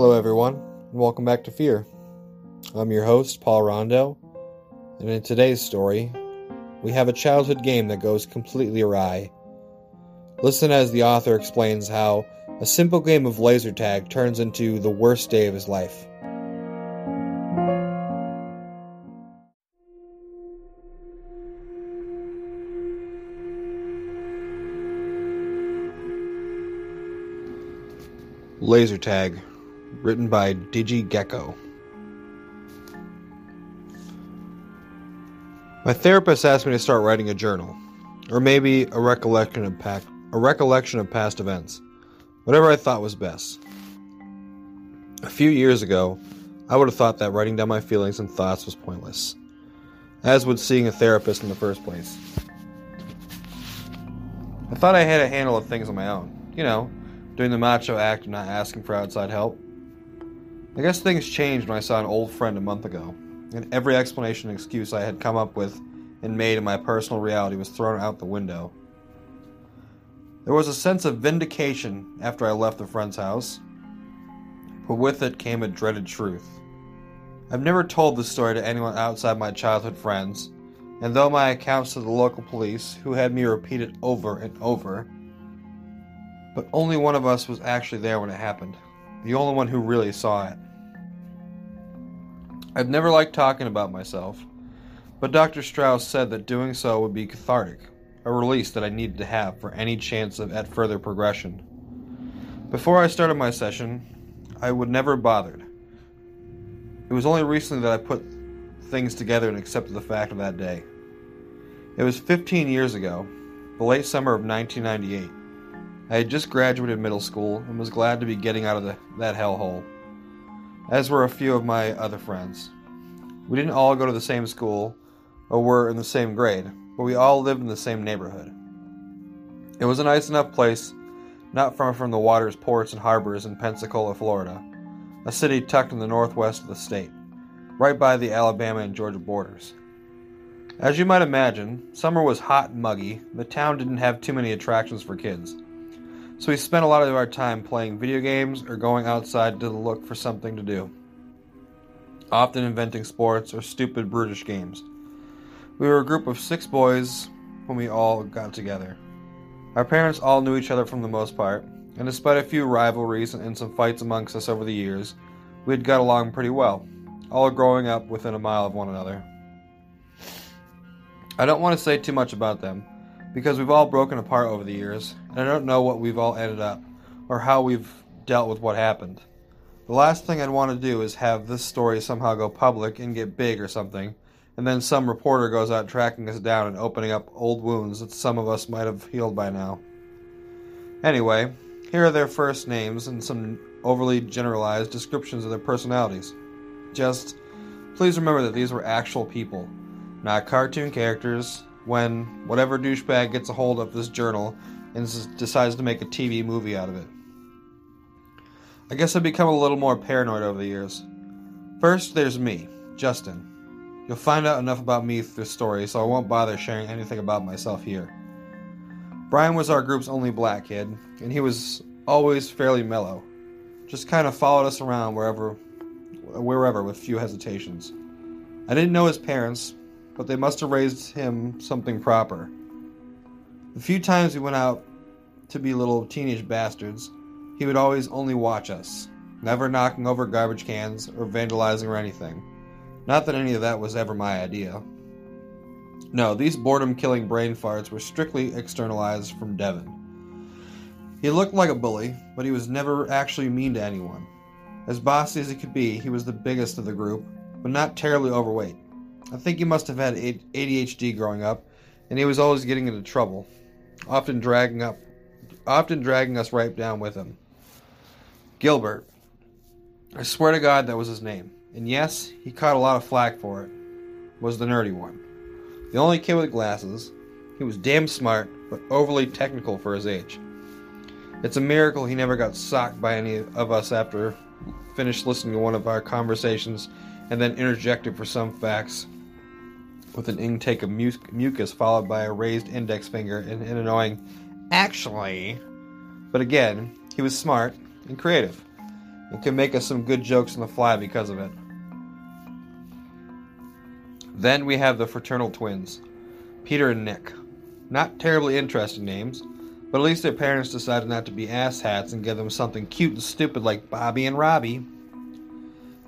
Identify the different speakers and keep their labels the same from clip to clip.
Speaker 1: Hello, everyone, and welcome back to Fear. I'm your host, Paul Rondo, and in today's story, we have a childhood game that goes completely awry. Listen as the author explains how a simple game of laser tag turns into the worst day of his life. Laser Tag, written by Digi Gecko. My therapist asked me to start writing a journal, or maybe a recollection of a recollection of past events, whatever I thought was best. A few years ago, I would have thought that writing down my feelings and thoughts was pointless, as would seeing a therapist in the first place. I thought I had a handle of things on my own, you know, doing the macho act of not asking for outside help. I guess things changed when I saw an old friend a month ago, and every explanation and excuse I had come up with and made in my personal reality was thrown out the window. There was a sense of vindication after I left the friend's house, but with it came a dreaded truth. I've never told this story to anyone outside my childhood friends, and though my accounts to the local police, who had me repeat it over and over, but only one of us was actually there when it happened. The only one who really saw it. I've never liked talking about myself, but Dr. Strauss said that doing so would be cathartic, a release that I needed to have for any chance of at further progression. Before I started my session, I would never have bothered. It was only recently that I put things together and accepted the fact of that day. It was 15 years ago, the late summer of 1998. I had just graduated middle school and was glad to be getting out of the, that hellhole, as were a few of my other friends. We didn't all go to the same school or were in the same grade, but we all lived in the same neighborhood. It was a nice enough place, not far from the waters, ports, and harbors in Pensacola, Florida, a city tucked in the northwest of the state, right by the Alabama and Georgia borders. As you might imagine, summer was hot and muggy. The town didn't have too many attractions for kids. So we spent a lot of our time playing video games or going outside to look for something to do. Often inventing sports or stupid, brutish games. We were a group of six boys when we all got together. Our parents all knew each other from the most part, and despite a few rivalries and some fights amongst us over the years, we had got along pretty well, all growing up within a mile of one another. I don't want to say too much about them, because we've all broken apart over the years, and I don't know what we've all ended up, or how we've dealt with what happened. The last thing I'd want to do is have this story somehow go public and get big or something, and then some reporter goes out tracking us down and opening up old wounds that some of us might have healed by now. Anyway, here are their first names and some overly generalized descriptions of their personalities. Just please remember that these were actual people, not cartoon characters, when whatever douchebag gets a hold of this journal and decides to make a TV movie out of it. I guess I've become a little more paranoid over the years. First, there's me, Justin. You'll find out enough about me through the story, so I won't bother sharing anything about myself here. Brian was our group's only black kid, and he was always fairly mellow. Just kind of followed us around wherever wherever with few hesitations. I didn't know his parents, but they must have raised him something proper. The few times we went out to be little teenage bastards, he would always only watch us, never knocking over garbage cans or vandalizing or anything. Not that any of that was ever my idea. No, these boredom killing brain farts were strictly externalized from Devin. He looked like a bully, but he was never actually mean to anyone. As bossy as he could be, he was the biggest of the group, but not terribly overweight. I think he must have had ADHD growing up, and he was always getting into trouble, often dragging up, often dragging us right down with him. Gilbert. I swear to God that was his name. And yes, he caught a lot of flack for it. Was the nerdy one. The only kid with glasses. He was damn smart, but overly technical for his age. It's a miracle he never got socked by any of us after finished listening to one of our conversations and then interjected for some facts with an intake of mu- mucus followed by a raised index finger and an annoying, actually. But again, he was smart and creative. and could make us some good jokes on the fly because of it. Then we have the fraternal twins, Peter and Nick. Not terribly interesting names, but at least their parents decided not to be asshats and give them something cute and stupid like Bobby and Robbie.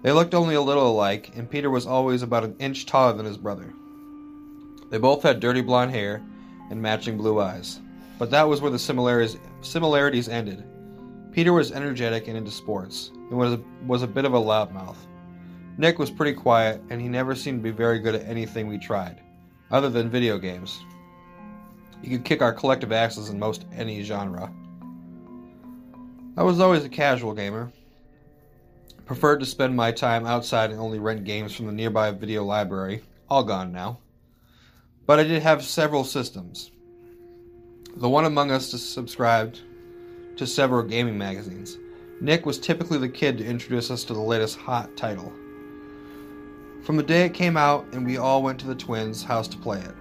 Speaker 1: They looked only a little alike, and Peter was always about an inch taller than his brother. They both had dirty blonde hair and matching blue eyes, but that was where the similarities, similarities ended. Peter was energetic and into sports, and was a, was a bit of a loudmouth. Nick was pretty quiet, and he never seemed to be very good at anything we tried, other than video games. He could kick our collective asses in most any genre. I was always a casual gamer. Preferred to spend my time outside and only rent games from the nearby video library, all gone now. But I did have several systems. The one among us subscribed to several gaming magazines. Nick was typically the kid to introduce us to the latest hot title. From the day it came out, and we all went to the twins' house to play it.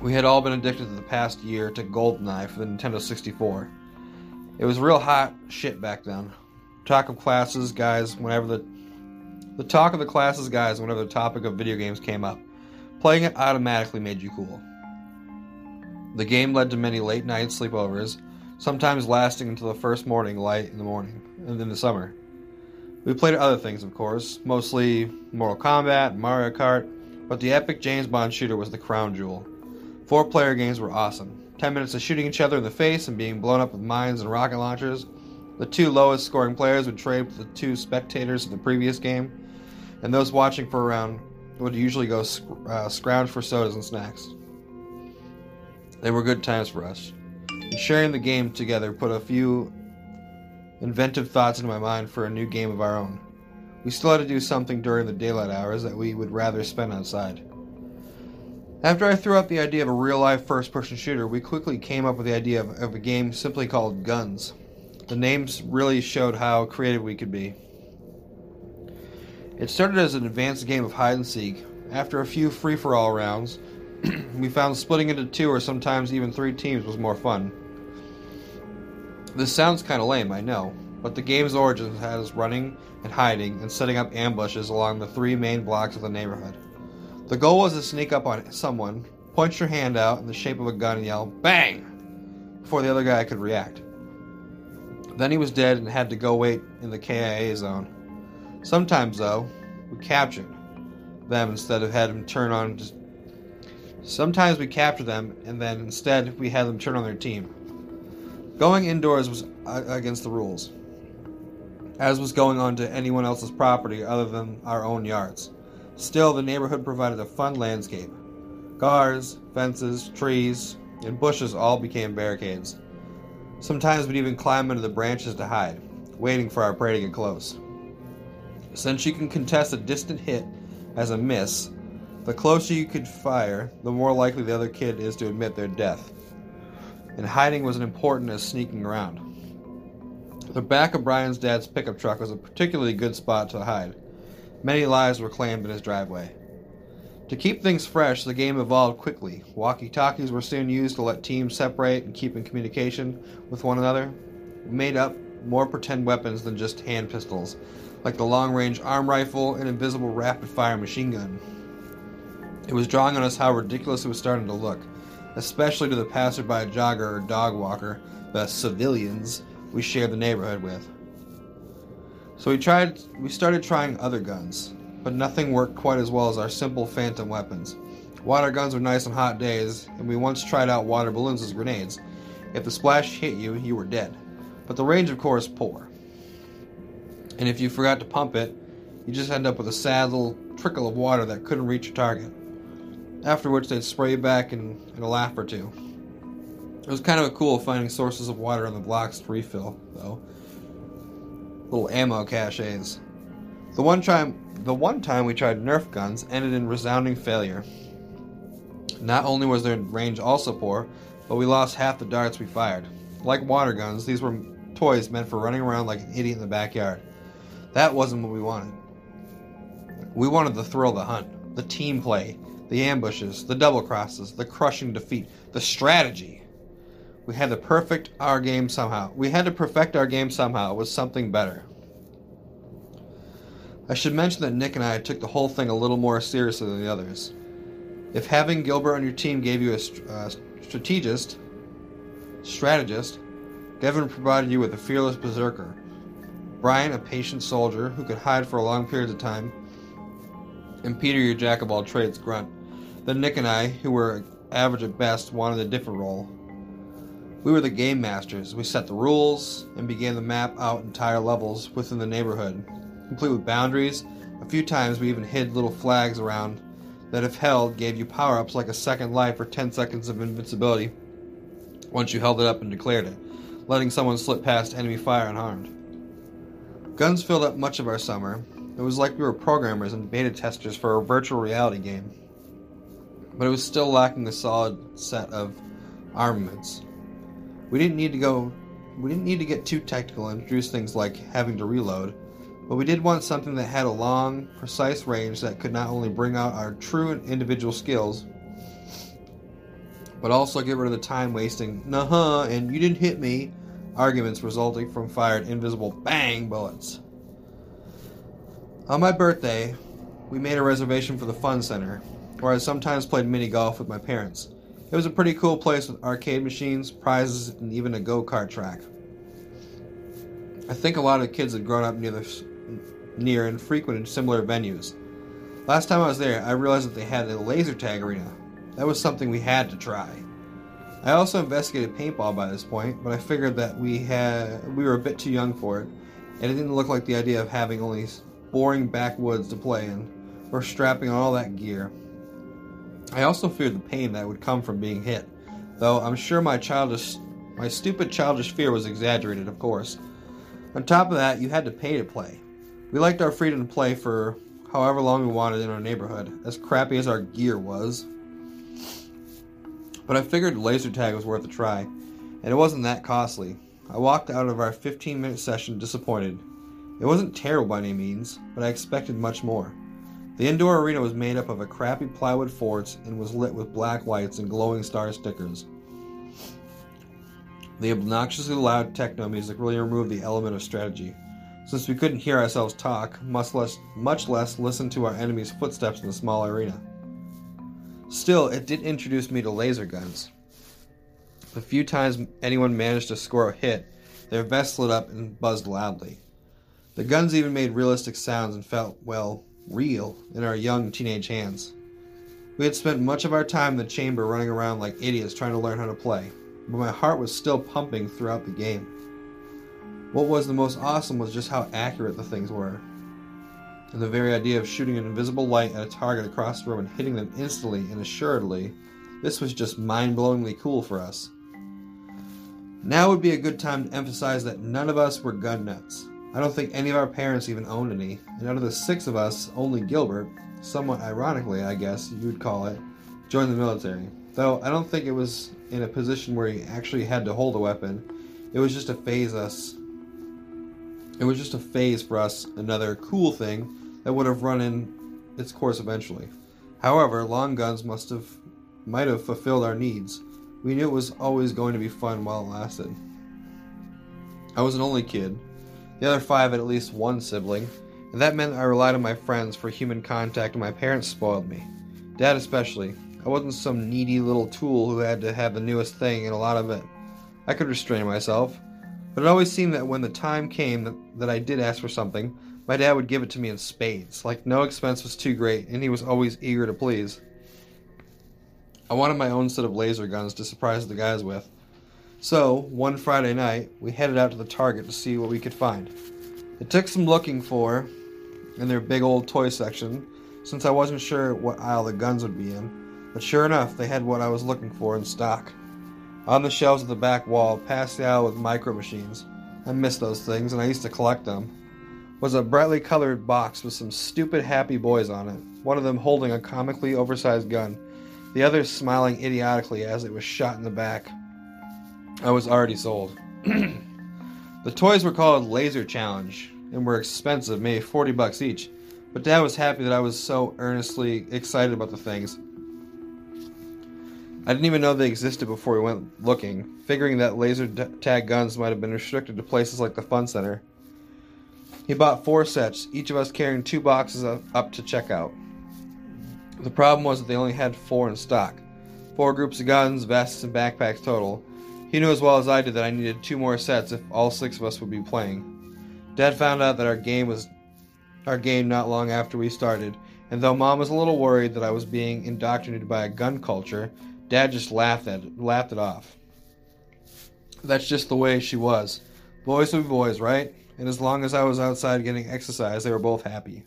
Speaker 1: We had all been addicted to the past year to GoldenEye for the Nintendo 64. It was real hot shit back then. Talk of classes, guys, whenever the the talk of the classes, guys, whenever the topic of video games came up. Playing it automatically made you cool. The game led to many late night sleepovers, sometimes lasting until the first morning light in the morning, and in the summer. We played other things, of course, mostly Mortal Kombat, Mario Kart, but the epic James Bond shooter was the crown jewel. Four player games were awesome. Ten minutes of shooting each other in the face and being blown up with mines and rocket launchers. The two lowest scoring players would trade with the two spectators in the previous game, and those watching for a round would usually go sc- uh, scrounge for sodas and snacks. They were good times for us. And sharing the game together put a few inventive thoughts into my mind for a new game of our own. We still had to do something during the daylight hours that we would rather spend outside. After I threw out the idea of a real life first person shooter, we quickly came up with the idea of, of, a game simply called Guns. The names really showed how creative we could be. It started as an advanced game of hide and seek. After a few free for all rounds, we found splitting into two or sometimes even three teams was more fun. This sounds kind of lame, I know, but the game's origins had us running and hiding and setting up ambushes along the three main blocks of the neighborhood. The goal was to sneak up on someone, point your hand out in the shape of a gun, and yell, BANG! before the other guy could react. Then he was dead and had to go wait in the KIA zone. Sometimes, though, we captured them instead of had them turn on. Just... Sometimes we captured them, and then instead we had them turn on their team. Going indoors was against the rules, as was going on to anyone else's property other than our own yards. Still, the neighborhood provided a fun landscape. Cars, fences, trees, and bushes all became barricades. Sometimes we'd even climb into the branches to hide, waiting for our prey to get close. Since you can contest a distant hit as a miss, the closer you could fire, the more likely the other kid is to admit their death. And hiding was as important as sneaking around. The back of Brian's dad's pickup truck was a particularly good spot to hide. Many lives were claimed in his driveway. To keep things fresh, the game evolved quickly. Walkie talkies were soon used to let teams separate and keep in communication with one another. We made up more pretend weapons than just hand pistols, like the long range arm rifle and invisible rapid fire machine gun. It was drawing on us how ridiculous it was starting to look, especially to the passerby jogger or dog walker, the civilians we shared the neighborhood with. So we tried we started trying other guns, but nothing worked quite as well as our simple phantom weapons. Water guns were nice on hot days, and we once tried out water balloons as grenades. If the splash hit you, you were dead. But the range of course poor. And if you forgot to pump it, you just end up with a sad little trickle of water that couldn't reach your target. After which they'd spray back in, in a laugh or two. It was kind of cool finding sources of water on the blocks to refill, though little ammo caches. The one time, the one time we tried Nerf guns ended in resounding failure. Not only was their range also poor, but we lost half the darts we fired. Like water guns, these were toys meant for running around like an idiot in the backyard. That wasn't what we wanted. We wanted the thrill of the hunt, the team play, the ambushes, the double crosses, the crushing defeat, the strategy. We had to perfect our game somehow. We had to perfect our game somehow with something better. I should mention that Nick and I took the whole thing a little more seriously than the others. If having Gilbert on your team gave you a uh, strategist, strategist, Devin provided you with a fearless berserker, Brian a patient soldier who could hide for long periods of time, and Peter your jack of all trades grunt. Then Nick and I, who were average at best, wanted a different role. We were the game masters. We set the rules and began to map out entire levels within the neighborhood, complete with boundaries. A few times we even hid little flags around that, if held, gave you power ups like a second life or 10 seconds of invincibility once you held it up and declared it, letting someone slip past enemy fire unharmed. Guns filled up much of our summer. It was like we were programmers and beta testers for a virtual reality game. But it was still lacking a solid set of armaments. We didn't need to go we didn't need to get too technical and introduce things like having to reload, but we did want something that had a long, precise range that could not only bring out our true and individual skills, but also get rid of the time wasting, nah huh, and you didn't hit me arguments resulting from fired invisible bang bullets. On my birthday, we made a reservation for the Fun Center, where I sometimes played mini golf with my parents. It was a pretty cool place with arcade machines, prizes, and even a go kart track. I think a lot of kids had grown up near, the, near and frequented similar venues. Last time I was there, I realized that they had a laser tag arena. That was something we had to try. I also investigated paintball by this point, but I figured that we had we were a bit too young for it, and it didn't look like the idea of having only boring backwoods to play in, or strapping on all that gear. I also feared the pain that would come from being hit, though I'm sure my childish my stupid childish fear was exaggerated, of course. On top of that, you had to pay to play. We liked our freedom to play for however long we wanted in our neighborhood, as crappy as our gear was. But I figured laser tag was worth a try, and it wasn't that costly. I walked out of our 15 minute session disappointed. It wasn't terrible by any means, but I expected much more. The indoor arena was made up of a crappy plywood forts and was lit with black lights and glowing star stickers. The obnoxiously loud techno music really removed the element of strategy, since we couldn't hear ourselves talk, much less, much less listen to our enemy's footsteps in the small arena. Still, it did introduce me to laser guns. The few times anyone managed to score a hit, their vests lit up and buzzed loudly. The guns even made realistic sounds and felt, well, real in our young teenage hands. We had spent much of our time in the chamber running around like idiots trying to learn how to play, but my heart was still pumping throughout the game. What was the most awesome was just how accurate the things were and the very idea of shooting an invisible light at a target across the room and hitting them instantly and assuredly, this was just mind blowingly cool for us. Now would be a good time to emphasize that none of us were gun nuts. I don't think any of our parents even owned any, and out of the six of us, only Gilbert, somewhat ironically, I guess you would call it, joined the military. Though I don't think it was in a position where he actually had to hold a weapon. It was just a phase us. It was just a phase for us, another cool thing that would have run in its course eventually. However, long guns must have might have fulfilled our needs. We knew it was always going to be fun while it lasted. I was an only kid. The other five had at least one sibling, and that meant I relied on my friends for human contact, and my parents spoiled me. Dad especially. I wasn't some needy little tool who had to have the newest thing and a lot of it. I could restrain myself, but it always seemed that when the time came that, that I did ask for something, my dad would give it to me in spades, like no expense was too great, and he was always eager to please. I wanted my own set of laser guns to surprise the guys with. So, one Friday night, we headed out to the Target to see what we could find. It took some looking for in their big old toy section, since I wasn't sure what aisle the guns would be in, but sure enough, they had what I was looking for in stock. On the shelves at the back wall, past the aisle with micro machines. I missed those things, and I used to collect them was a brightly colored box with some stupid happy boys on it, one of them holding a comically oversized gun, the other smiling idiotically as it was shot in the back. I was already sold. the toys were called Laser Challenge and were expensive, maybe 40 bucks each, but Dad was happy that I was so earnestly excited about the things. I didn't even know they existed before we went looking, figuring that laser tag guns might have been restricted to places like the Fun Center. He bought four sets, each of us carrying two boxes up to checkout. The problem was that they only had four in stock four groups of guns, vests, and backpacks total. He knew as well as I did that I needed two more sets if all six of us would be playing. Dad found out that our game was our game not long after we started, and though Mom was a little worried that I was being indoctrinated by a gun culture, Dad just laughed at laughed it off. That's just the way she was. Boys will be boys, right? And as long as I was outside getting exercise, they were both happy.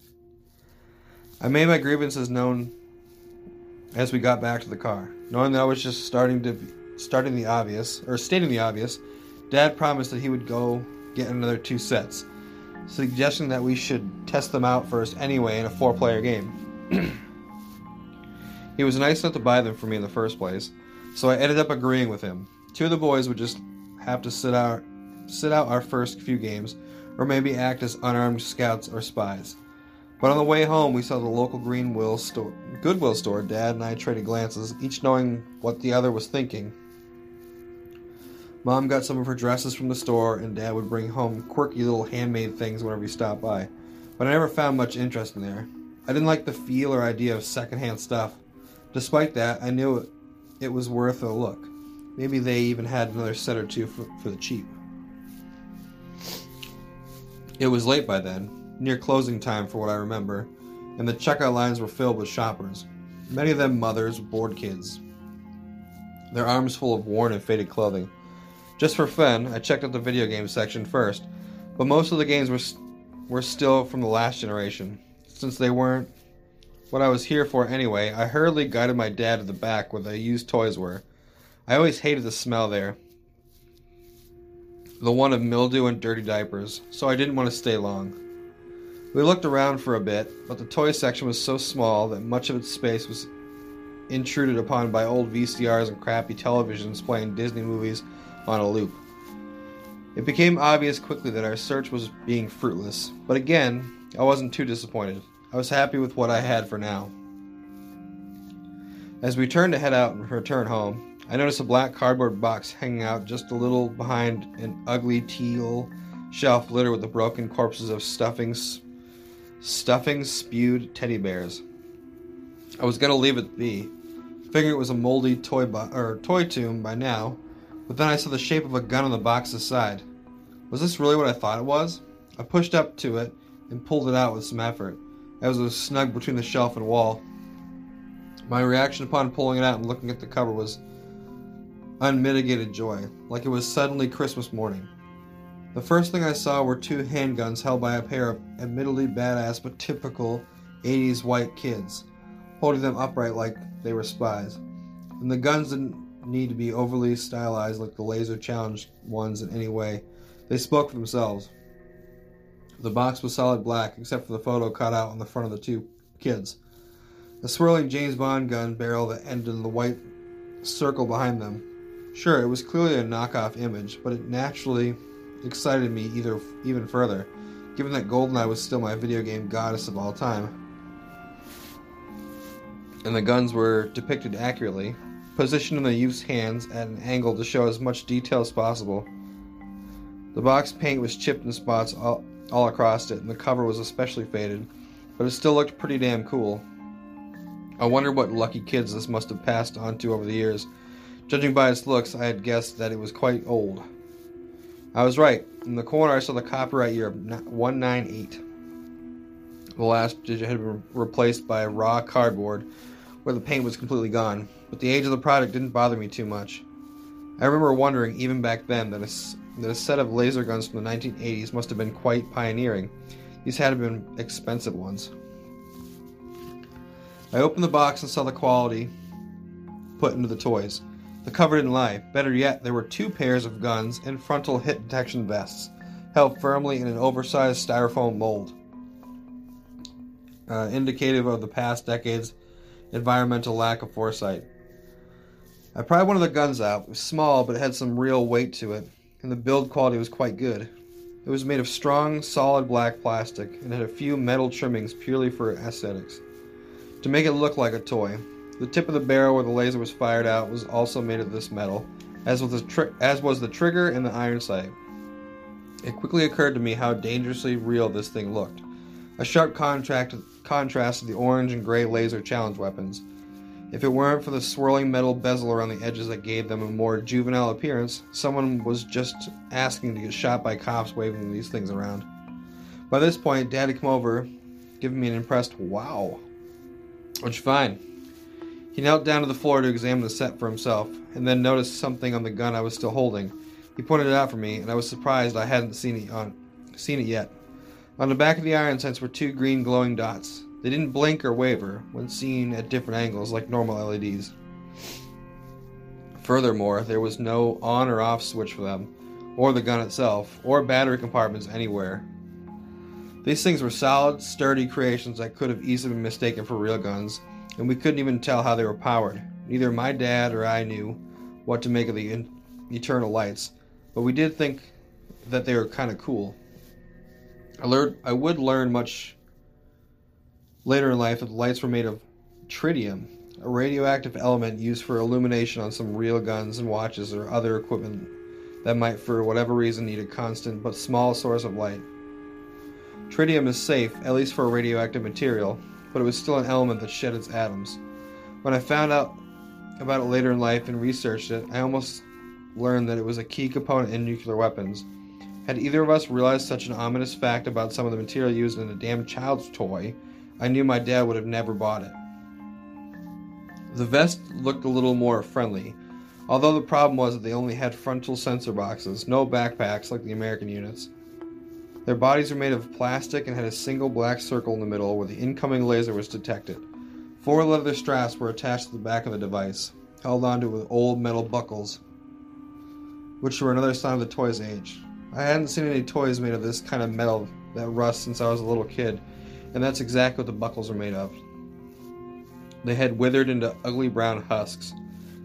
Speaker 1: I made my grievances known as we got back to the car, knowing that I was just starting to starting the obvious or stating the obvious. Dad promised that he would go get another two sets, suggesting that we should test them out first anyway in a four-player game. he was nice enough to buy them for me in the first place, so I ended up agreeing with him. Two of the boys would just have to sit out sit out our first few games, or maybe act as unarmed scouts or spies. But on the way home, we saw the local Greenwill store, Goodwill store. Dad and I traded glances, each knowing what the other was thinking. Mom got some of her dresses from the store, and Dad would bring home quirky little handmade things whenever he stopped by. But I never found much interest in there. I didn't like the feel or idea of secondhand stuff. Despite that, I knew it, it was worth a look. Maybe they even had another set or two for, for the cheap. It was late by then, near closing time for what I remember, and the checkout lines were filled with shoppers, many of them mothers with bored kids, their arms full of worn and faded clothing. Just for fun, I checked out the video game section first, but most of the games were were still from the last generation. Since they weren't what I was here for anyway, I hurriedly guided my dad to the back where the used toys were. I always hated the smell there. The one of mildew and dirty diapers, so I didn't want to stay long. We looked around for a bit, but the toy section was so small that much of its space was intruded upon by old VCRs and crappy televisions playing Disney movies on a loop. It became obvious quickly that our search was being fruitless, but again, I wasn't too disappointed. I was happy with what I had for now. As we turned to head out and return home, I noticed a black cardboard box hanging out just a little behind an ugly teal shelf littered with the broken corpses of stuffings, stuffing spewed teddy bears. I was gonna leave it be, figuring it was a moldy toy bo- or toy tomb by now, but then I saw the shape of a gun on the box's side. Was this really what I thought it was? I pushed up to it and pulled it out with some effort. It was snug between the shelf and wall. My reaction upon pulling it out and looking at the cover was unmitigated joy, like it was suddenly Christmas morning. The first thing I saw were two handguns held by a pair of admittedly badass but typical 80s white kids, holding them upright like they were spies. And the guns didn't need to be overly stylized like the laser challenged ones in any way. They spoke for themselves. The box was solid black, except for the photo cut out on the front of the two kids. A swirling James Bond gun barrel that ended in the white circle behind them. Sure, it was clearly a knockoff image, but it naturally excited me either even further, given that Goldeneye was still my video game goddess of all time. And the guns were depicted accurately, positioned in the youth's hands at an angle to show as much detail as possible. The box paint was chipped in spots all, all across it, and the cover was especially faded, but it still looked pretty damn cool. I wonder what lucky kids this must have passed on to over the years. Judging by its looks, I had guessed that it was quite old. I was right. In the corner, I saw the copyright year of 198. The last digit had been replaced by raw cardboard, where the paint was completely gone, but the age of the product didn't bother me too much. I remember wondering, even back then, that a, that a set of laser guns from the 1980s must have been quite pioneering. These had been expensive ones. I opened the box and saw the quality put into the toys. The cover didn't lie. Better yet, there were two pairs of guns and frontal hit detection vests, held firmly in an oversized styrofoam mold, uh, indicative of the past decade's environmental lack of foresight. I pried one of the guns out. It was small, but it had some real weight to it, and the build quality was quite good. It was made of strong, solid black plastic and had a few metal trimmings purely for aesthetics. To make it look like a toy, the tip of the barrel where the laser was fired out was also made of this metal, as was the, tri- as was the trigger and the iron sight. It quickly occurred to me how dangerously real this thing looked. A sharp contrast, contrast to the orange and gray laser challenge weapons. If it weren't for the swirling metal bezel around the edges that gave them a more juvenile appearance, someone was just asking to get shot by cops waving these things around. By this point, Dad had come over, giving me an impressed wow. Which fine. He knelt down to the floor to examine the set for himself, and then noticed something on the gun I was still holding. He pointed it out for me, and I was surprised I hadn't seen it on seen it yet. On the back of the iron sights were two green glowing dots. They didn't blink or waver when seen at different angles like normal LEDs. Furthermore, there was no on or off switch for them, or the gun itself, or battery compartments anywhere. These things were solid, sturdy creations that could have easily been mistaken for real guns, and we couldn't even tell how they were powered. Neither my dad or I knew what to make of the eternal lights, but we did think that they were kind of cool. I learned I would learn much later in life that the lights were made of tritium, a radioactive element used for illumination on some real guns and watches or other equipment that might for whatever reason need a constant but small source of light. Tritium is safe, at least for a radioactive material, but it was still an element that shed its atoms. When I found out about it later in life and researched it, I almost learned that it was a key component in nuclear weapons. Had either of us realized such an ominous fact about some of the material used in a damn child's toy, I knew my dad would have never bought it. The vest looked a little more friendly, although the problem was that they only had frontal sensor boxes, no backpacks like the American units. Their bodies were made of plastic and had a single black circle in the middle where the incoming laser was detected. Four leather straps were attached to the back of the device, held onto with old metal buckles which were another sign of the toy's age. I hadn't seen any toys made of this kind of metal that rust since I was a little kid, and that's exactly what the buckles are made of. They had withered into ugly brown husks,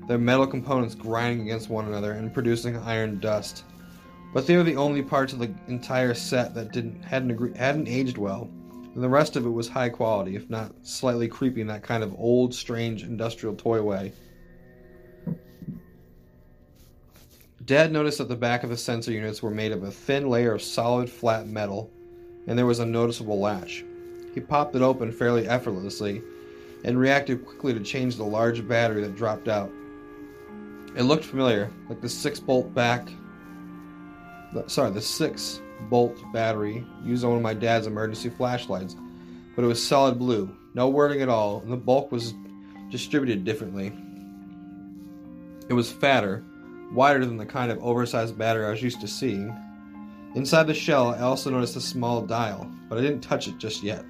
Speaker 1: their metal components grinding against one another and producing iron dust. But they were the only parts of the entire set that didn't hadn't agree, hadn't aged well, and the rest of it was high quality, if not slightly creepy in that kind of old, strange industrial toy way. Dad noticed that the back of the sensor units were made of a thin layer of solid flat metal, and there was a noticeable latch. He popped it open fairly effortlessly and reacted quickly to change the large battery that dropped out. It looked familiar, like the six volt back. Sorry, the six volt battery used on one of my dad's emergency flashlights, but it was solid blue, no wording at all, and the bulk was distributed differently. It was fatter, wider than the kind of oversized battery I was used to seeing. Inside the shell, I also noticed a small dial, but I didn't touch it just yet.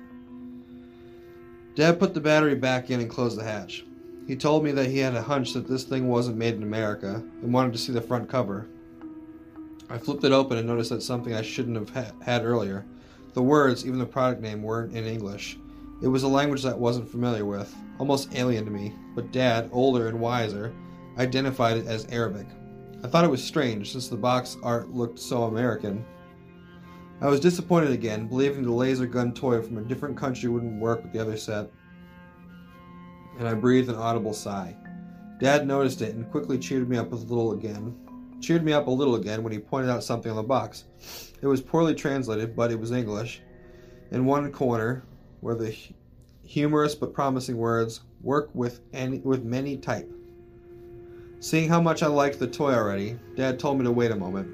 Speaker 1: Dad put the battery back in and closed the hatch. He told me that he had a hunch that this thing wasn't made in America and wanted to see the front cover. I flipped it open and noticed that something I shouldn't have ha- had earlier. The words, even the product name, weren't in English. It was a language that I wasn't familiar with, almost alien to me, but Dad, older and wiser, identified it as Arabic. I thought it was strange, since the box art looked so American. I was disappointed again, believing the laser gun toy from a different country wouldn't work with the other set, and I breathed an audible sigh. Dad noticed it and quickly cheered me up a little again. Cheered me up a little again when he pointed out something on the box. It was poorly translated, but it was English. In one corner were the humorous but promising words, "Work with any with many type." Seeing how much I liked the toy already, Dad told me to wait a moment.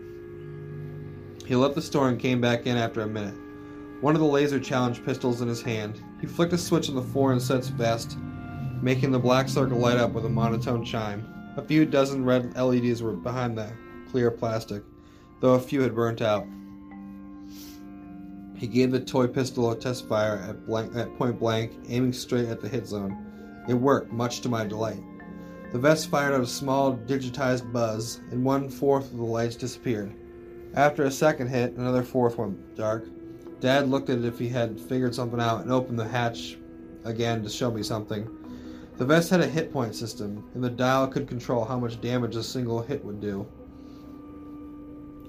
Speaker 1: He left the store and came back in after a minute. One of the laser challenge pistols in his hand, he flicked a switch on the foreign sets vest, making the black circle light up with a monotone chime. A few dozen red LEDs were behind the clear plastic, though a few had burnt out. He gave the toy pistol a test fire at, blank, at point blank, aiming straight at the hit zone. It worked, much to my delight. The vest fired out a small digitized buzz, and one fourth of the lights disappeared. After a second hit, another fourth went dark. Dad looked at it if he had figured something out and opened the hatch again to show me something. The vest had a hit point system, and the dial could control how much damage a single hit would do.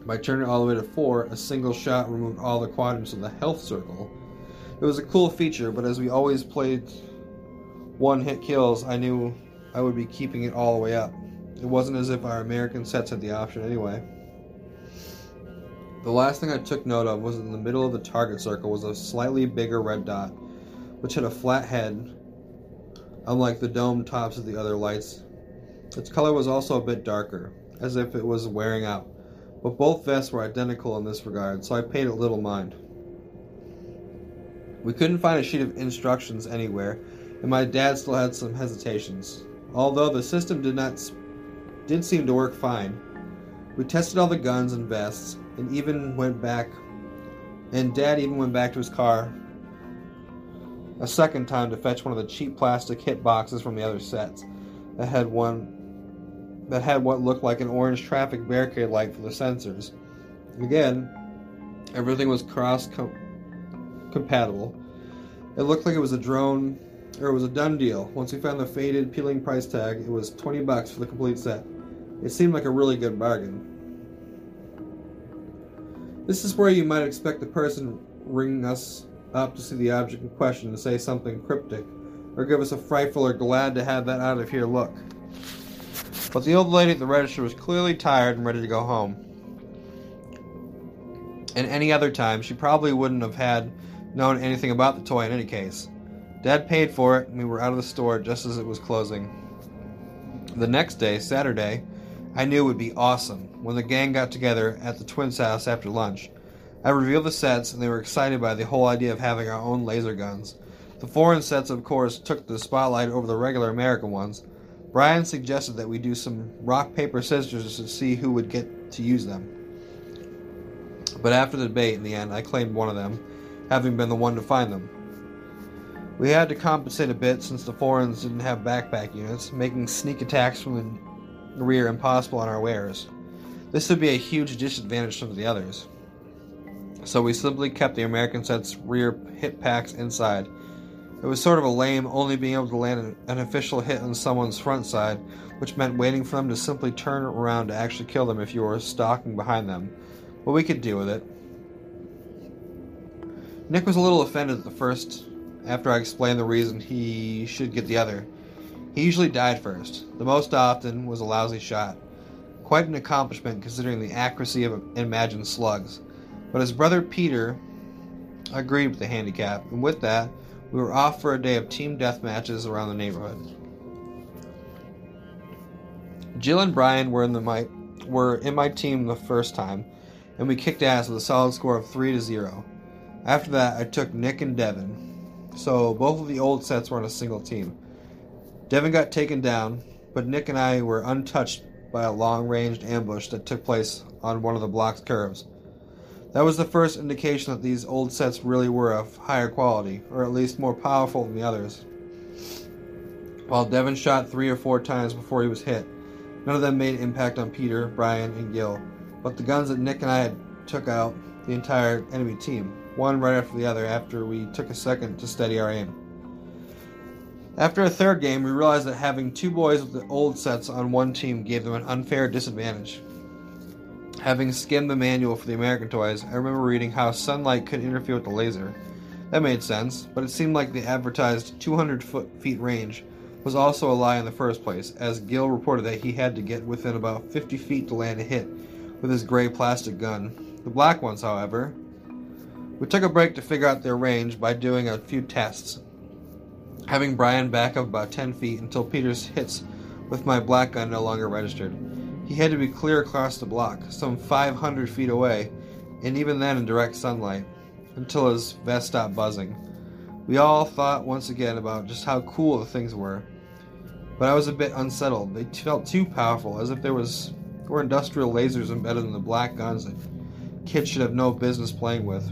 Speaker 1: By turning it all the way to 4, a single shot removed all the quadrants of the health circle. It was a cool feature, but as we always played one hit kills, I knew I would be keeping it all the way up. It wasn't as if our American sets had the option anyway. The last thing I took note of was that in the middle of the target circle was a slightly bigger red dot, which had a flat head, unlike the dome tops of the other lights. Its color was also a bit darker, as if it was wearing out, but both vests were identical in this regard, so I paid it little mind. We couldn't find a sheet of instructions anywhere, and my dad still had some hesitations. Although the system did not did seem to work fine. We tested all the guns and vests, and even went back, and Dad even went back to his car a second time to fetch one of the cheap plastic hit boxes from the other sets that had one that had what looked like an orange traffic barricade light for the sensors. Again, everything was cross compatible. It looked like it was a drone or it was a done deal. Once we found the faded peeling price tag, it was 20 bucks for the complete set. It seemed like a really good bargain. This is where you might expect the person ringing us up to see the object in question and say something cryptic, or give us a frightful or glad to have that out of here look. But the old lady at the register was clearly tired and ready to go home. And any other time, she probably wouldn't have had known anything about the toy in any case. Dad paid for it, and we were out of the store just as it was closing. The next day, Saturday, I knew would be awesome when the gang got together at the twins' house after lunch. I revealed the sets, and they were excited by the whole idea of having our own laser guns. The foreign sets, of course, took the spotlight over the regular American ones. Brian suggested that we do some rock, paper, scissors to see who would get to use them. But after the debate, in the end, I claimed one of them, having been the one to find them. We had to compensate a bit since the foreigners didn't have backpack units, making sneak attacks from the rear impossible on our wares. This would be a huge disadvantage to the others. So we simply kept the American set's rear hit packs inside. It was sort of a lame only being able to land an official hit on someone's front side, which meant waiting for them to simply turn around to actually kill them if you were stalking behind them. But we could deal with it. Nick was a little offended at the first after I explained the reason he should get the other. He usually died first. The most often was a lousy shot. Quite an accomplishment considering the accuracy of imagined slugs. But his brother Peter agreed with the handicap, and with that, we were off for a day of team death matches around the neighborhood. Gil and Brian were in the my were in my team the first time, and we kicked ass with a solid score of three to zero. After that, I took Nick and Devin, so both of the old sets were on a single team. Devin got taken down, but Nick and I were untouched by a long ranged ambush that took place on one of the block's curves. That was the first indication that these old sets really were of higher quality, or at least more powerful than the others. While Devin shot three or four times before he was hit, none of them made impact on Peter, Brian, and Gil, but the guns that Nick and I had took out the entire enemy team, one right after the other after we took a second to steady our aim. After a third game, we realized that having two boys with the old sets on one team gave them an unfair disadvantage. Having skimmed the manual for the American toys, I remember reading how sunlight could interfere with the laser. That made sense, but it seemed like the advertised 200 foot feet range was also a lie in the first place, as Gil reported that he had to get within about 50 feet to land a hit with his gray plastic gun. The black ones, however, we took a break to figure out their range by doing a few tests, having Brian back up about 10 feet until Peter's hits with my black gun no longer registered. He had to be clear across the block, some 500 feet away, and even then in direct sunlight, until his vest stopped buzzing. We all thought once again about just how cool the things were, but I was a bit unsettled. They felt too powerful, as if there was were industrial lasers embedded in the black guns that kids should have no business playing with.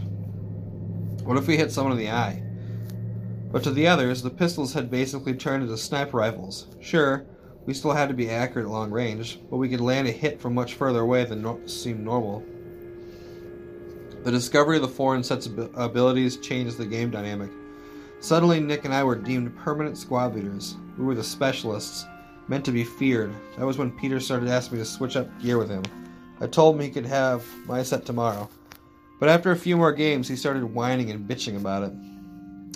Speaker 1: What if we hit someone in the eye? But to the others, the pistols had basically turned into sniper rifles. Sure, we still had to be accurate at long range, but we could land a hit from much further away than no- seemed normal. The discovery of the foreign set's ab- abilities changed the game dynamic. Suddenly, Nick and I were deemed permanent squad leaders. We were the specialists, meant to be feared. That was when Peter started asking me to switch up gear with him. I told him he could have my set tomorrow. But after a few more games, he started whining and bitching about it.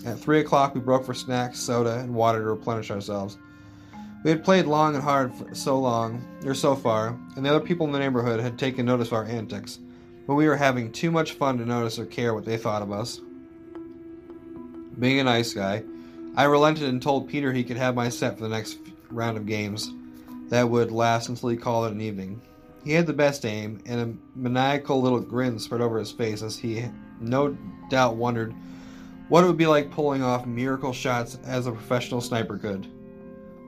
Speaker 1: At 3 o'clock, we broke for snacks, soda, and water to replenish ourselves. We had played long and hard for so long, or so far, and the other people in the neighborhood had taken notice of our antics. but we were having too much fun to notice or care what they thought of us. Being a nice guy, I relented and told Peter he could have my set for the next round of games that would last until he called it an evening. He had the best aim, and a maniacal little grin spread over his face as he no doubt wondered what it would be like pulling off miracle shots as a professional sniper could.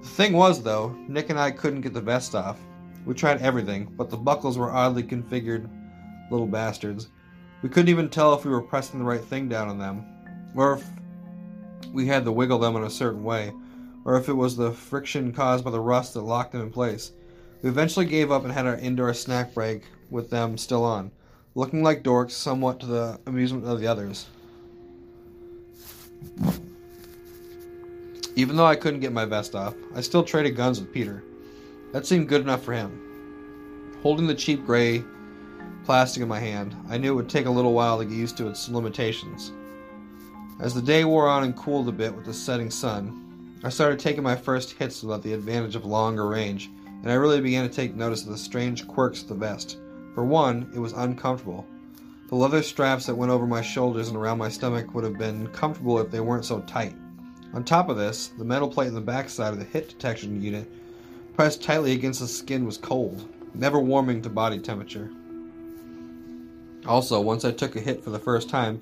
Speaker 1: The thing was, though, Nick and I couldn't get the vest off. We tried everything, but the buckles were oddly configured little bastards. We couldn't even tell if we were pressing the right thing down on them, or if we had to wiggle them in a certain way, or if it was the friction caused by the rust that locked them in place. We eventually gave up and had our indoor snack break with them still on, looking like dorks somewhat to the amusement of the others. Even though I couldn't get my vest off, I still traded guns with Peter. That seemed good enough for him. Holding the cheap gray plastic in my hand, I knew it would take a little while to get used to its limitations. As the day wore on and cooled a bit with the setting sun, I started taking my first hits without the advantage of longer range, and I really began to take notice of the strange quirks of the vest. For one, it was uncomfortable. The leather straps that went over my shoulders and around my stomach would have been comfortable if they weren't so tight. On top of this, the metal plate in the backside of the hit detection unit, pressed tightly against the skin, was cold, never warming to body temperature. Also, once I took a hit for the first time,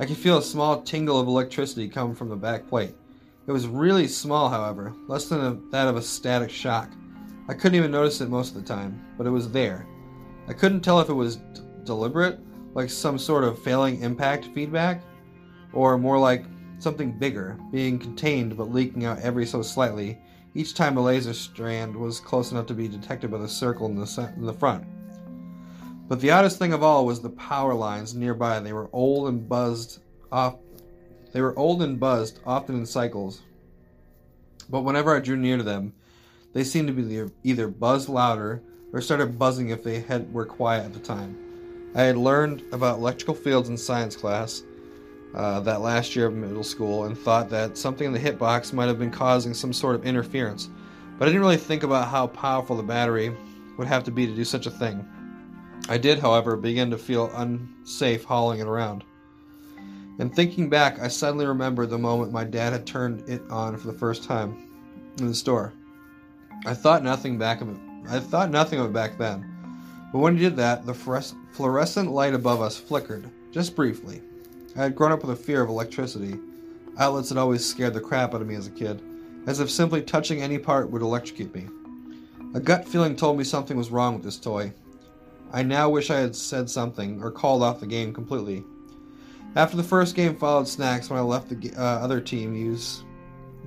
Speaker 1: I could feel a small tingle of electricity come from the back plate. It was really small, however, less than a, that of a static shock. I couldn't even notice it most of the time, but it was there. I couldn't tell if it was d- deliberate, like some sort of failing impact feedback, or more like something bigger, being contained but leaking out every so slightly each time a laser strand was close enough to be detected by the circle in the, in the front. But the oddest thing of all was the power lines nearby. They were old and buzzed off. They were old and buzzed, often in cycles. But whenever I drew near to them, they seemed to be either buzzed louder or started buzzing if they had were quiet at the time. I had learned about electrical fields in science class uh, that last year of middle school and thought that something in the hitbox might have been causing some sort of interference, but I didn't really think about how powerful the battery would have to be to do such a thing. I did, however, begin to feel unsafe hauling it around. And thinking back, I suddenly remembered the moment my dad had turned it on for the first time in the store. I thought nothing back of it. I thought nothing of it back then. But when he did that, the fluorescent light above us flickered, just briefly. I had grown up with a fear of electricity. Outlets had always scared the crap out of me as a kid, as if simply touching any part would electrocute me. A gut feeling told me something was wrong with this toy, I now wish I had said something or called off the game completely. After the first game followed snacks when I left the uh, other team use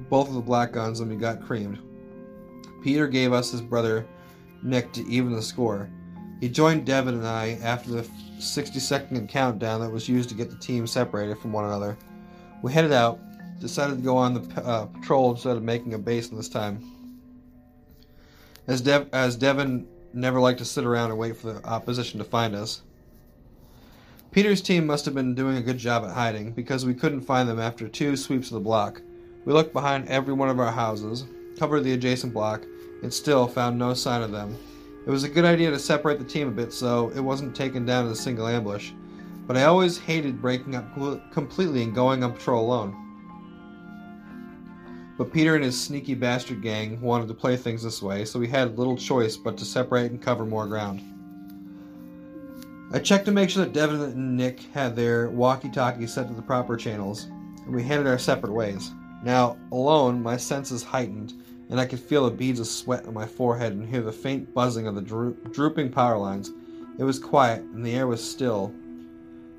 Speaker 1: both of the black guns and we got creamed. Peter gave us his brother Nick to even the score. He joined Devin and I after the 60 second countdown that was used to get the team separated from one another. We headed out, decided to go on the uh, patrol instead of making a base this time. As, as Devin never liked to sit around and wait for the opposition to find us. Peter's team must have been doing a good job at hiding because we couldn't find them after two sweeps of the block. We looked behind every one of our houses, covered the adjacent block, and still found no sign of them. It was a good idea to separate the team a bit so it wasn't taken down in a single ambush, but I always hated breaking up completely and going on patrol alone. But Peter and his sneaky bastard gang wanted to play things this way, so we had little choice but to separate and cover more ground. I checked to make sure that Devin and Nick had their walkie talkies set to the proper channels, and we headed our separate ways. Now, alone, my senses heightened, and I could feel the beads of sweat on my forehead and hear the faint buzzing of the drooping power lines. It was quiet, and the air was still.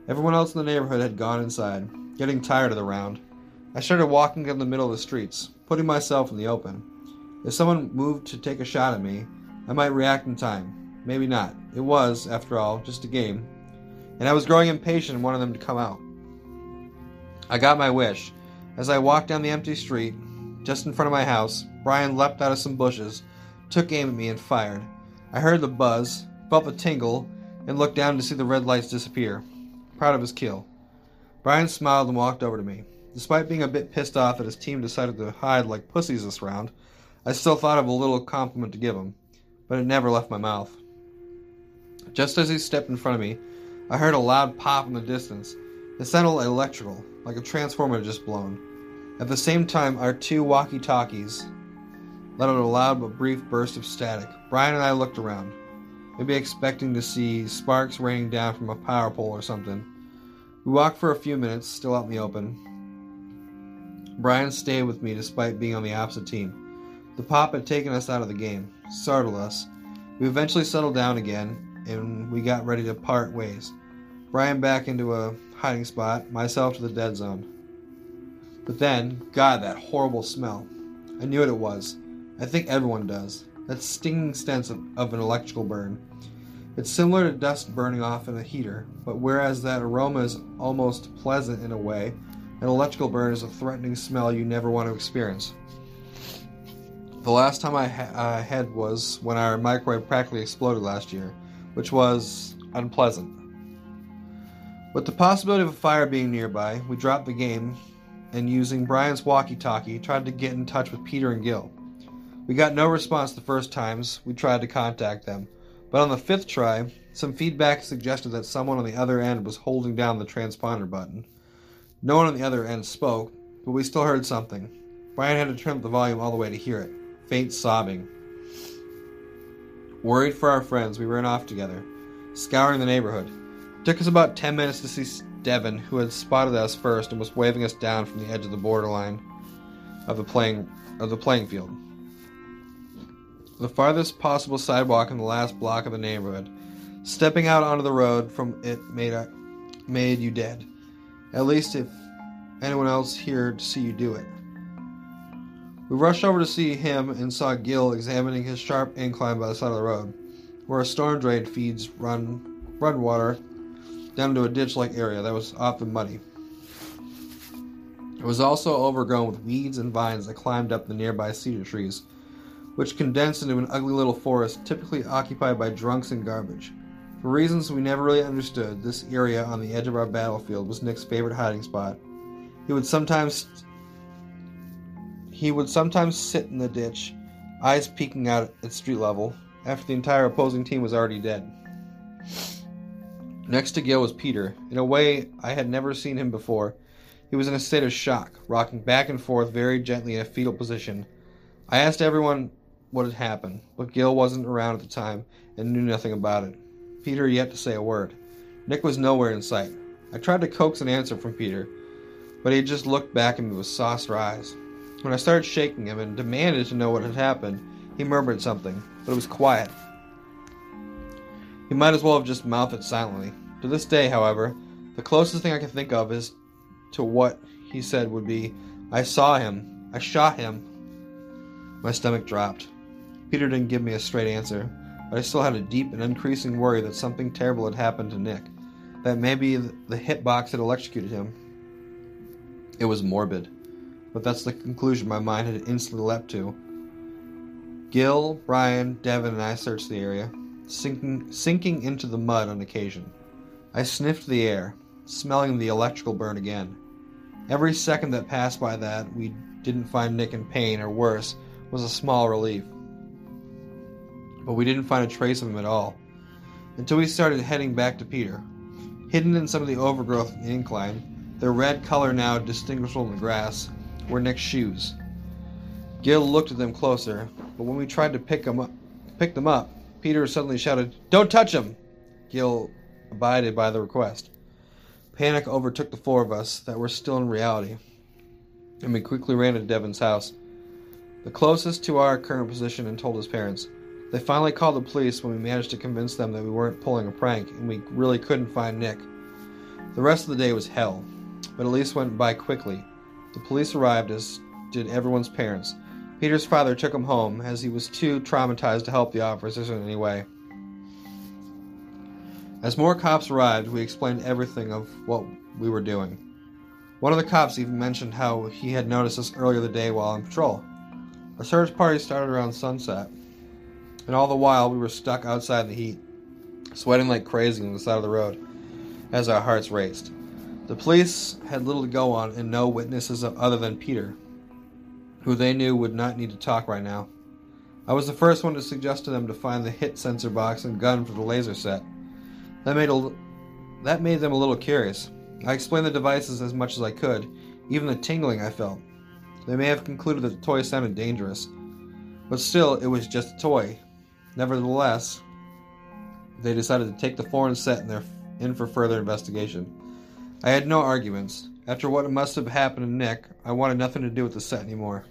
Speaker 1: Everyone else in the neighborhood had gone inside, getting tired of the round. I started walking in the middle of the streets, putting myself in the open. If someone moved to take a shot at me, I might react in time. Maybe not. It was, after all, just a game. And I was growing impatient and wanted them to come out. I got my wish. As I walked down the empty street, just in front of my house, Brian leapt out of some bushes, took aim at me, and fired. I heard the buzz, felt the tingle, and looked down to see the red lights disappear. Proud of his kill. Brian smiled and walked over to me. Despite being a bit pissed off that his team decided to hide like pussies this round, I still thought of a little compliment to give him, but it never left my mouth. Just as he stepped in front of me, I heard a loud pop in the distance. It sounded electrical, like a transformer had just blown. At the same time, our two walkie talkies let out a loud but brief burst of static. Brian and I looked around, maybe expecting to see sparks raining down from a power pole or something. We walked for a few minutes, still out in the open. Brian stayed with me despite being on the opposite team. The pop had taken us out of the game, startled us. We eventually settled down again, and we got ready to part ways. Brian back into a hiding spot, myself to the dead zone. But then, God, that horrible smell. I knew what it was. I think everyone does. That stinging stench of, of an electrical burn. It's similar to dust burning off in a heater, but whereas that aroma is almost pleasant in a way, an electrical burn is a threatening smell you never want to experience. The last time I ha- had was when our microwave practically exploded last year, which was unpleasant. With the possibility of a fire being nearby, we dropped the game and using Brian's walkie talkie, tried to get in touch with Peter and Gil. We got no response the first times we tried to contact them, but on the fifth try, some feedback suggested that someone on the other end was holding down the transponder button. No one on the other end spoke, but we still heard something. Brian had to turn up the volume all the way to hear it faint sobbing. Worried for our friends, we ran off together, scouring the neighborhood. It took us about ten minutes to see Devin, who had spotted us first and was waving us down from the edge of the borderline of the playing of the playing field. The farthest possible sidewalk in the last block of the neighborhood. Stepping out onto the road from it made a, made you dead. At least if anyone else here to see you do it. We rushed over to see him and saw Gil examining his sharp incline by the side of the road, where a storm drain feeds run run water down into a ditch like area that was often muddy. It was also overgrown with weeds and vines that climbed up the nearby cedar trees, which condensed into an ugly little forest typically occupied by drunks and garbage. For reasons we never really understood, this area on the edge of our battlefield was Nick's favorite hiding spot. He would sometimes he would sometimes sit in the ditch, eyes peeking out at street level, after the entire opposing team was already dead. Next to Gil was Peter. In a way I had never seen him before, he was in a state of shock, rocking back and forth very gently in a fetal position. I asked everyone what had happened, but Gil wasn't around at the time and knew nothing about it. Peter yet to say a word. Nick was nowhere in sight. I tried to coax an answer from Peter, but he just looked back at me with saucer eyes. When I started shaking him and demanded to know what had happened, he murmured something, but it was quiet. He might as well have just mouthed it silently. To this day, however, the closest thing I can think of is to what he said would be, I saw him. I shot him. My stomach dropped. Peter didn't give me a straight answer, but I still had a deep and increasing worry that something terrible had happened to Nick. That maybe the hitbox had electrocuted him. It was morbid, but that's the conclusion my mind had instantly leapt to. Gil, Brian, Devin, and I searched the area sinking, sinking into the mud on occasion. I sniffed the air, smelling the electrical burn again. Every second that passed by that we didn't find Nick in pain or worse was a small relief. But we didn't find a trace of him at all until we started heading back to Peter. Hidden in some of the overgrowth in the incline, their red color now distinguishable in the grass, were Nick's shoes. Gil looked at them closer, but when we tried to pick them up, pick them up, Peter suddenly shouted, Don't touch him! Gil abided by the request. Panic overtook the four of us that were still in reality, and we quickly ran to Devin's house, the closest to our current position, and told his parents. They finally called the police when we managed to convince them that we weren't pulling a prank and we really couldn't find Nick. The rest of the day was hell, but at least went by quickly. The police arrived, as did everyone's parents, Peter's father took him home as he was too traumatized to help the officers in any way. As more cops arrived, we explained everything of what we were doing. One of the cops even mentioned how he had noticed us earlier the day while on patrol. A search party started around sunset, and all the while we were stuck outside in the heat, sweating like crazy on the side of the road as our hearts raced. The police had little to go on and no witnesses other than Peter, who they knew would not need to talk right now. I was the first one to suggest to them to find the hit sensor box and gun for the laser set. That made a that made them a little curious. I explained the devices as much as I could, even the tingling I felt. They may have concluded that the toy sounded dangerous, but still, it was just a toy. Nevertheless, they decided to take the foreign set in, in for further investigation. I had no arguments. After what must have happened to Nick, I wanted nothing to do with the set anymore.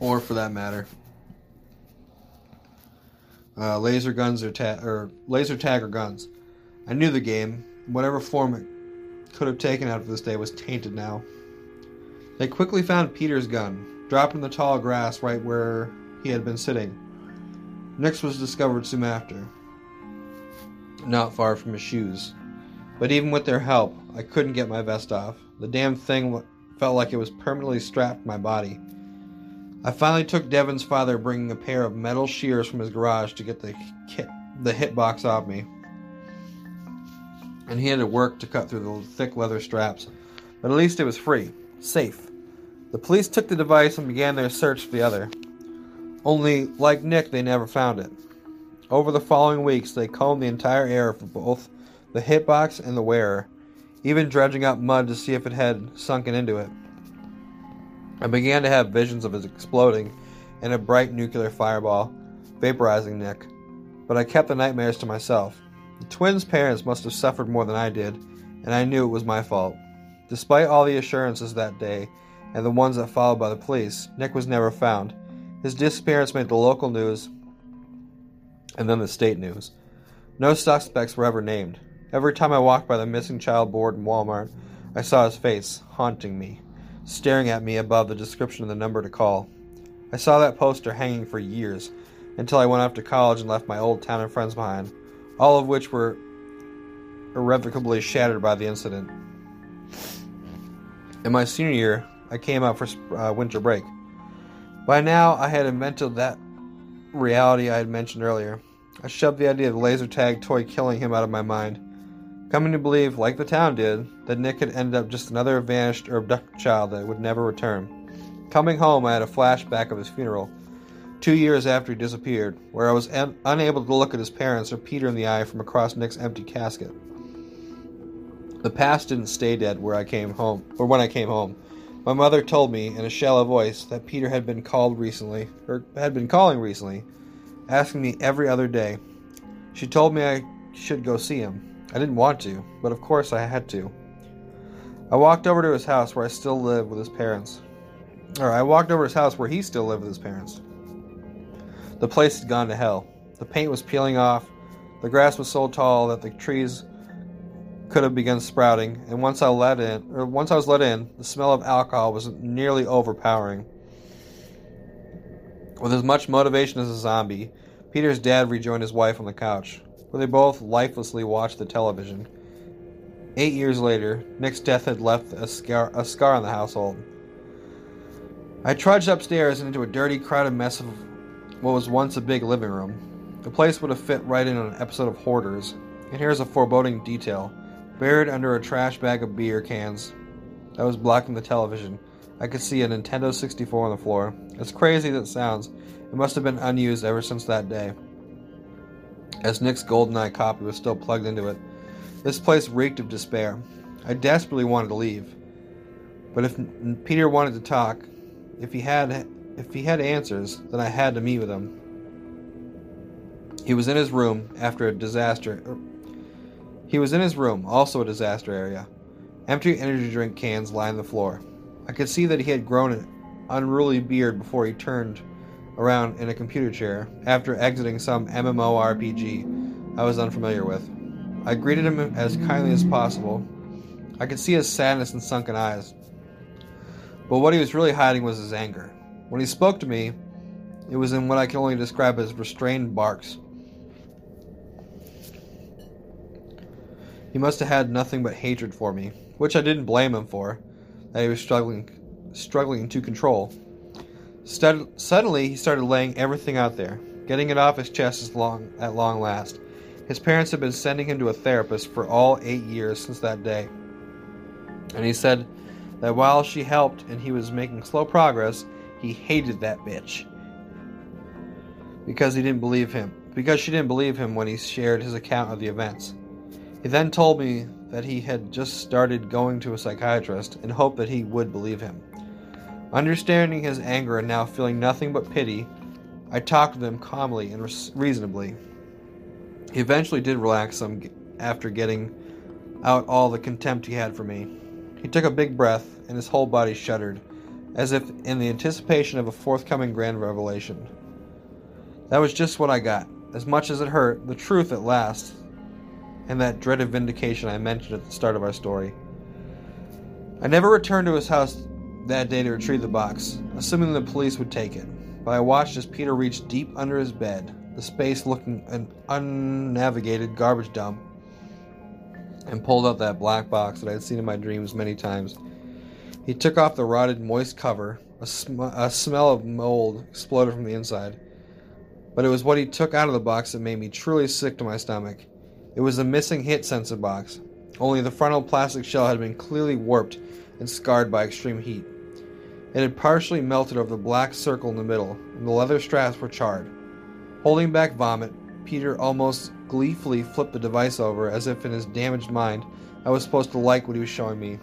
Speaker 1: Or for that matter. Uh, laser guns or, ta- or laser tag or guns. I knew the game. Whatever form it could have taken after this day was tainted now. They quickly found Peter's gun, dropped in the tall grass right where he had been sitting. Nick's was discovered soon after, not far from his shoes. But even with their help, I couldn't get my vest off. The damn thing felt like it was permanently strapped to my body. I finally took Devin's father bringing a pair of metal shears from his garage to get the hit, the hitbox off me. And he had to work to cut through the thick leather straps. But at least it was free, safe. The police took the device and began their search for the other. Only, like Nick, they never found it. Over the following weeks, they combed the entire area for both the hitbox and the wearer, even dredging up mud to see if it had sunken into it. I began to have visions of it exploding in a bright nuclear fireball, vaporizing Nick, but I kept the nightmares to myself. The twins' parents must have suffered more than I did, and I knew it was my fault. Despite all the assurances that day, and the ones that followed by the police, Nick was never found. His disappearance made the local news and then the state news. No suspects were ever named. Every time I walked by the missing child board in Walmart, I saw his face, haunting me, staring at me above the description of the number to call. I saw that poster hanging for years, until I went off to college and left my old town and friends behind, all of which were irrevocably shattered by the incident. In my senior year, I came out for uh, winter break. By now, I had invented that reality I had mentioned earlier. I shoved the idea of the laser tag toy killing him out of my mind coming to believe, like the town did, that Nick had ended up just another vanished or abducted child that would never return. Coming home, I had a flashback of his funeral, two years after he disappeared, where I was un- unable to look at his parents or Peter in the eye from across Nick's empty casket. The past didn't stay dead where I came home, or when I came home. My mother told me in a shallow voice that Peter had been called recently, or had been calling recently, asking me every other day. She told me I should go see him. I didn't want to, but of course I had to. I walked over to his house where I still live with his parents. Or I walked over to his house where he still lived with his parents. The place had gone to hell. The paint was peeling off. The grass was so tall that the trees could have begun sprouting, and once I let in, or once I was let in, the smell of alcohol was nearly overpowering. With as much motivation as a zombie, Peter's dad rejoined his wife on the couch where they both lifelessly watched the television. Eight years later, Nick's death had left a scar, a scar on the household. I trudged upstairs and into a dirty, crowded mess of what was once a big living room. The place would have fit right in on an episode of Hoarders. And here's a foreboding detail. Buried under a trash bag of beer cans that was blocking the television, I could see a Nintendo 64 on the floor. As crazy as it sounds, it must have been unused ever since that day as Nick's GoldenEye copy was still plugged into it. This place reeked of despair. I desperately wanted to leave. But if Peter wanted to talk, if he had if he had answers, then I had to meet with him. He was in his room after a disaster. He was in his room, also a disaster area. Empty energy drink cans lined the floor. I could see that he had grown an unruly beard before he turned around in a computer chair after exiting some MMORPG I was unfamiliar with. I greeted him as kindly as possible. I could see his sadness and sunken eyes. But what he was really hiding was his anger. When he spoke to me, it was in what I can only describe as restrained barks. He must have had nothing but hatred for me, which I didn't blame him for, that he was struggling struggling to control. Suddenly, he started laying everything out there, getting it off his chest long, at long last. His parents had been sending him to a therapist for all eight years since that day. And he said that while she helped and he was making slow progress, he hated that bitch. Because he didn't believe him. Because she didn't believe him when he shared his account of the events. He then told me that he had just started going to a psychiatrist and hoped that he would believe him. Understanding his anger and now feeling nothing but pity, I talked with him calmly and reasonably. He eventually did relax some after getting out all the contempt he had for me. He took a big breath, and his whole body shuddered, as if in the anticipation of a forthcoming grand revelation. That was just what I got. As much as it hurt, the truth at last, and that dreaded vindication I mentioned at the start of our story. I never returned to his house that day to retrieve the box, assuming the police would take it. But I watched as Peter reached deep under his bed, the space looking an unnavigated garbage dump, and pulled out that black box that I had seen in my dreams many times. He took off the rotted, moist cover. A, sm- a smell of mold exploded from the inside. But it was what he took out of the box that made me truly sick to my stomach. It was the missing hit sensor box. Only the frontal plastic shell had been clearly warped and scarred by extreme heat. It had partially melted over the black circle in the middle, and the leather straps were charred. Holding back vomit, Peter almost gleefully flipped the device over as if in his damaged mind I was supposed to like what he was showing me.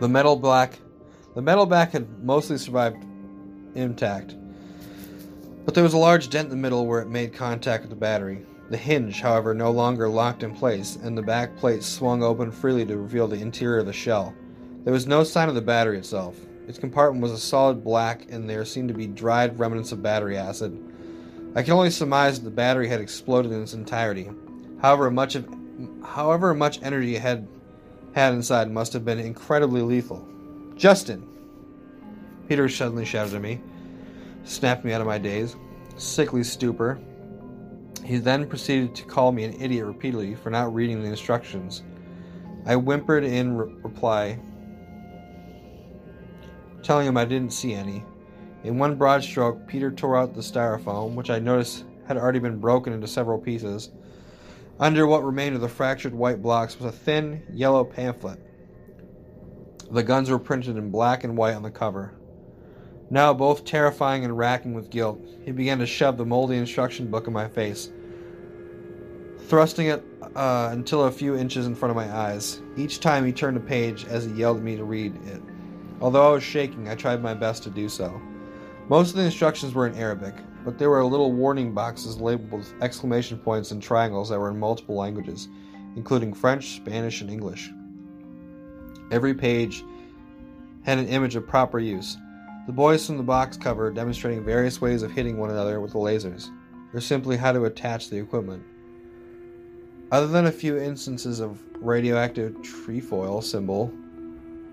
Speaker 1: The metal black the metal back had mostly survived intact. But there was a large dent in the middle where it made contact with the battery. The hinge, however, no longer locked in place, and the back plate swung open freely to reveal the interior of the shell. There was no sign of the battery itself. Its compartment was a solid black, and there seemed to be dried remnants of battery acid. I can only surmise that the battery had exploded in its entirety. However much of, however much energy it had had inside must have been incredibly lethal. Justin! Peter suddenly shouted at me, snapped me out of my daze. Sickly stupor. He then proceeded to call me an idiot repeatedly for not reading the instructions. I whimpered in re- reply, telling him I didn't see any. In one broad stroke, Peter tore out the styrofoam, which I noticed had already been broken into several pieces. Under what remained of the fractured white blocks was a thin, yellow pamphlet. The guns were printed in black and white on the cover. Now, both terrifying and racking with guilt, he began to shove the moldy instruction book in my face, thrusting it uh, until a few inches in front of my eyes. Each time he turned a page as he yelled at me to read it. Although I was shaking, I tried my best to do so. Most of the instructions were in Arabic, but there were little warning boxes labeled with exclamation points and triangles that were in multiple languages, including French, Spanish, and English. Every page had an image of proper use. The boys from the box cover demonstrating various ways of hitting one another with the lasers, or simply how to attach the equipment. Other than a few instances of radioactive trefoil symbol,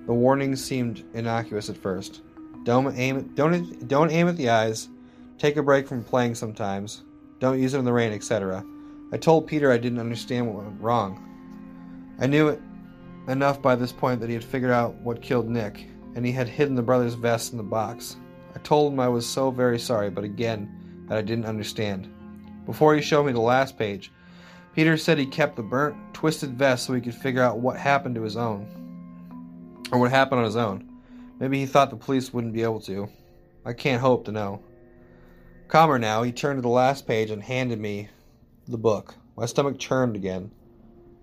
Speaker 1: the warnings seemed innocuous at first. Don't aim don't don't aim at the eyes. Take a break from playing sometimes. Don't use it in the rain, etc. I told Peter I didn't understand what went wrong. I knew it enough by this point that he had figured out what killed Nick, and he had hidden the brother's vest in the box. I told him I was so very sorry, but again, that I didn't understand. Before he showed me the last page, Peter said he kept the burnt, twisted vest so he could figure out what happened to his own. Or what happened on his own. Maybe he thought the police wouldn't be able to. I can't hope to know. Calmer now, he turned to the last page and handed me the book. My stomach churned again.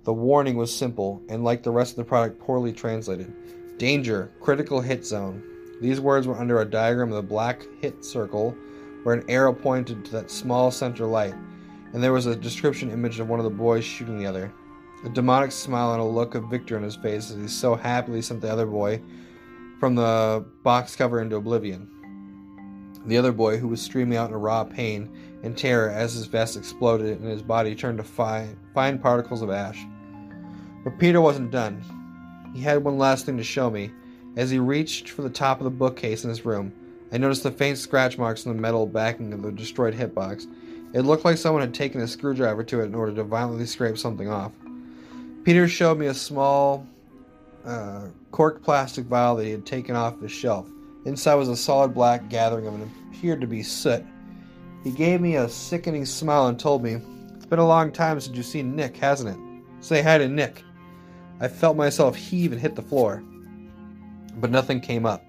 Speaker 1: The warning was simple, and like the rest of the product, poorly translated. Danger, critical hit zone. These words were under a diagram of the black hit circle, where an arrow pointed to that small center light, and there was a description image of one of the boys shooting the other. A demonic smile and a look of victory on his face as he so happily sent the other boy from the box cover into oblivion. The other boy, who was streaming out in raw pain and terror as his vest exploded and his body turned to fine, fine particles of ash. But Peter wasn't done. He had one last thing to show me. As he reached for the top of the bookcase in his room, I noticed the faint scratch marks on the metal backing of the destroyed hitbox. It looked like someone had taken a screwdriver to it in order to violently scrape something off. Peter showed me a small uh, corked plastic vial that he had taken off the shelf. Inside was a solid black gathering of what appeared to be soot. He gave me a sickening smile and told me, It's been a long time since you've seen Nick, hasn't it? Say hi to Nick. I felt myself heave and hit the floor, but nothing came up.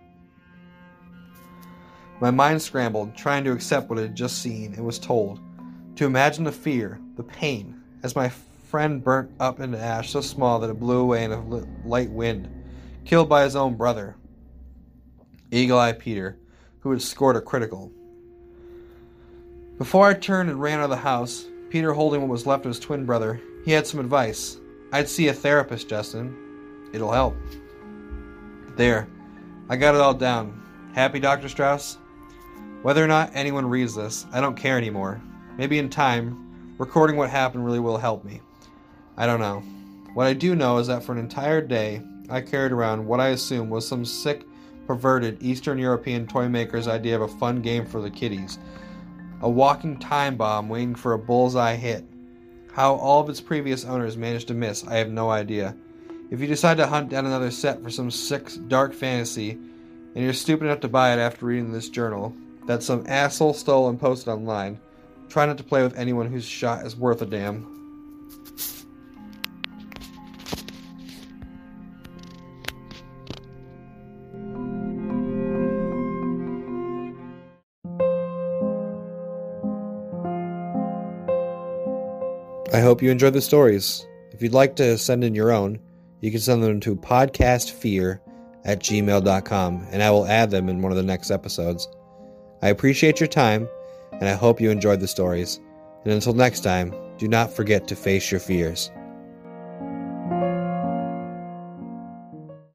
Speaker 1: My mind scrambled, trying to accept what I had just seen and was told, to imagine the fear, the pain, as my friend burnt up into ash so small that it blew away in a light wind, killed by his own brother, Eagle Eye Peter, who had scored a critical. Before I turned and ran out of the house, Peter holding what was left of his twin brother, he had some advice. I'd see a therapist, Justin. It'll help. There. I got it all down. Happy, Dr. Strauss? Whether or not anyone reads this, I don't care anymore. Maybe in time, recording what happened really will help me. I don't know. What I do know is that for an entire day, I carried around what I assume was some sick, perverted Eastern European toy maker's idea of a fun game for the kiddies. A walking time bomb waiting for a bullseye hit. How all of its previous owners managed to miss, I have no idea. If you decide to hunt down another set for some sick, dark fantasy, and you're stupid enough to buy it after reading this journal that some asshole stole and posted online, try not to play with anyone whose shot is worth a damn. I hope you enjoyed the stories. If you'd like to send in your own, you can send them to podcastfear at gmail.com and I will add them in one of the next episodes. I appreciate your time and I hope you enjoyed the stories. And until next time, do not forget to face your fears.